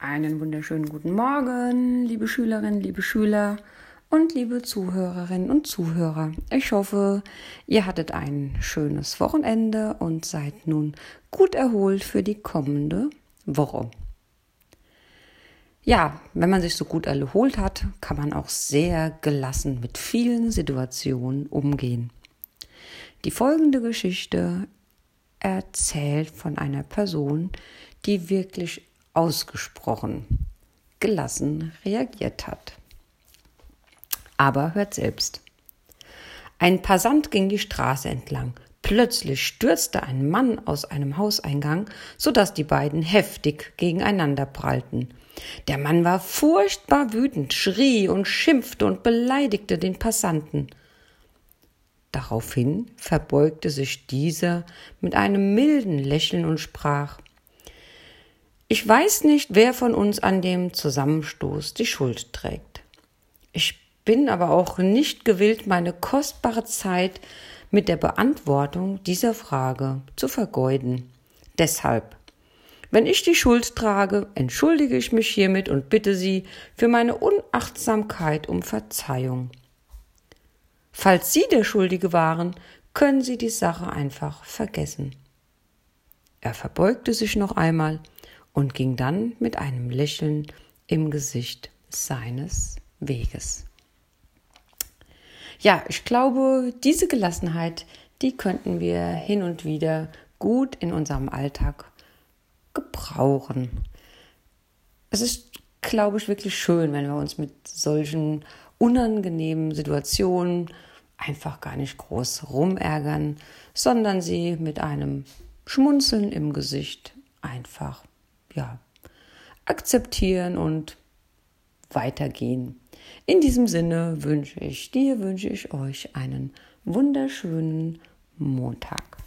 Einen wunderschönen guten Morgen, liebe Schülerinnen, liebe Schüler und liebe Zuhörerinnen und Zuhörer. Ich hoffe, ihr hattet ein schönes Wochenende und seid nun gut erholt für die kommende Woche. Ja, wenn man sich so gut erholt hat, kann man auch sehr gelassen mit vielen Situationen umgehen. Die folgende Geschichte erzählt von einer Person, die wirklich ausgesprochen gelassen reagiert hat. Aber hört selbst. Ein Passant ging die Straße entlang. Plötzlich stürzte ein Mann aus einem Hauseingang, so dass die beiden heftig gegeneinander prallten. Der Mann war furchtbar wütend, schrie und schimpfte und beleidigte den Passanten. Daraufhin verbeugte sich dieser mit einem milden Lächeln und sprach ich weiß nicht, wer von uns an dem Zusammenstoß die Schuld trägt. Ich bin aber auch nicht gewillt, meine kostbare Zeit mit der Beantwortung dieser Frage zu vergeuden. Deshalb, wenn ich die Schuld trage, entschuldige ich mich hiermit und bitte Sie für meine Unachtsamkeit um Verzeihung. Falls Sie der Schuldige waren, können Sie die Sache einfach vergessen. Er verbeugte sich noch einmal und ging dann mit einem Lächeln im Gesicht seines Weges. Ja, ich glaube, diese Gelassenheit, die könnten wir hin und wieder gut in unserem Alltag gebrauchen. Es ist, glaube ich, wirklich schön, wenn wir uns mit solchen unangenehmen Situationen einfach gar nicht groß rumärgern, sondern sie mit einem Schmunzeln im Gesicht einfach ja, akzeptieren und weitergehen. In diesem Sinne wünsche ich dir, wünsche ich euch einen wunderschönen Montag.